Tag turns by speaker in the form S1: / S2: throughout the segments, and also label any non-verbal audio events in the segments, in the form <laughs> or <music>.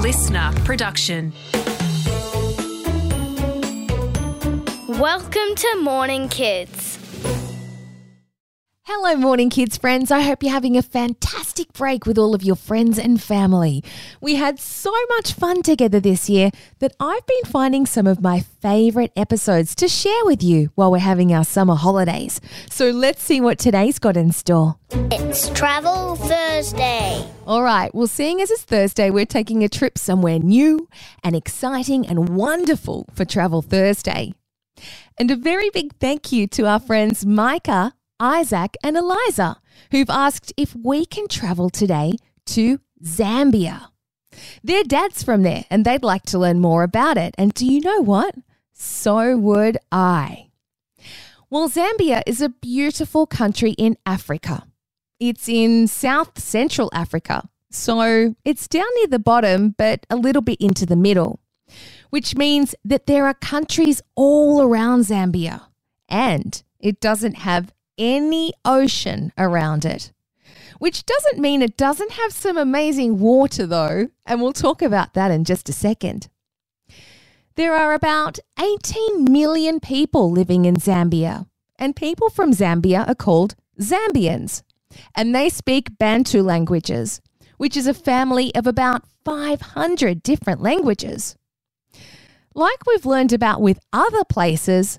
S1: listener production.
S2: Welcome to Morning Kids.
S3: Hello, morning kids friends. I hope you're having a fantastic break with all of your friends and family. We had so much fun together this year that I've been finding some of my favorite episodes to share with you while we're having our summer holidays. So let's see what today's got in store.
S2: It's Travel Thursday.
S3: All right, well, seeing as it's Thursday, we're taking a trip somewhere new and exciting and wonderful for Travel Thursday. And a very big thank you to our friends Micah, Isaac, and Eliza, who've asked if we can travel today to Zambia. Their dad's from there and they'd like to learn more about it. And do you know what? So would I. Well, Zambia is a beautiful country in Africa. It's in South Central Africa, so it's down near the bottom, but a little bit into the middle, which means that there are countries all around Zambia, and it doesn't have any ocean around it. Which doesn't mean it doesn't have some amazing water, though, and we'll talk about that in just a second. There are about 18 million people living in Zambia, and people from Zambia are called Zambians, and they speak Bantu languages, which is a family of about 500 different languages. Like we've learned about with other places,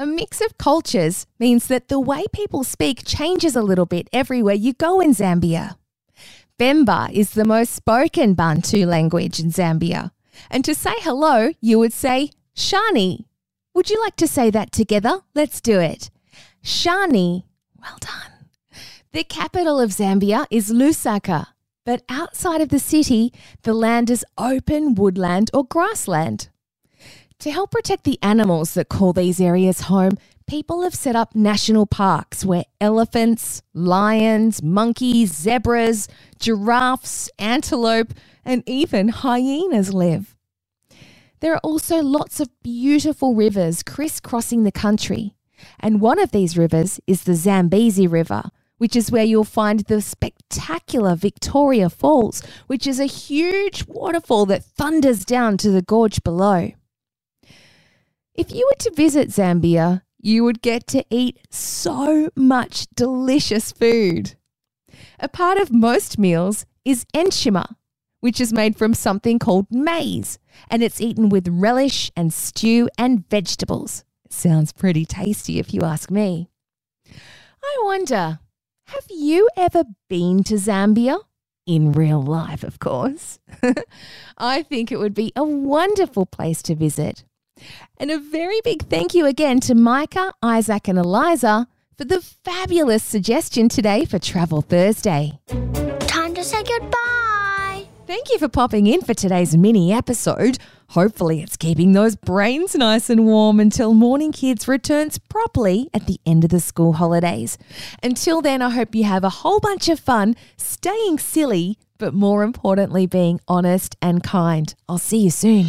S3: a mix of cultures means that the way people speak changes a little bit everywhere you go in Zambia. Bemba is the most spoken Bantu language in Zambia. And to say hello, you would say Shani. Would you like to say that together? Let's do it. Shani. Well done. The capital of Zambia is Lusaka, but outside of the city, the land is open woodland or grassland. To help protect the animals that call these areas home, people have set up national parks where elephants, lions, monkeys, zebras, giraffes, antelope, and even hyenas live. There are also lots of beautiful rivers crisscrossing the country, and one of these rivers is the Zambezi River, which is where you'll find the spectacular Victoria Falls, which is a huge waterfall that thunders down to the gorge below. If you were to visit Zambia, you would get to eat so much delicious food. A part of most meals is nshima, which is made from something called maize, and it's eaten with relish and stew and vegetables. sounds pretty tasty if you ask me. I wonder, have you ever been to Zambia? In real life, of course. <laughs> I think it would be a wonderful place to visit. And a very big thank you again to Micah, Isaac, and Eliza for the fabulous suggestion today for Travel Thursday.
S2: Time to say goodbye.
S3: Thank you for popping in for today's mini episode. Hopefully, it's keeping those brains nice and warm until Morning Kids returns properly at the end of the school holidays. Until then, I hope you have a whole bunch of fun staying silly, but more importantly, being honest and kind. I'll see you soon.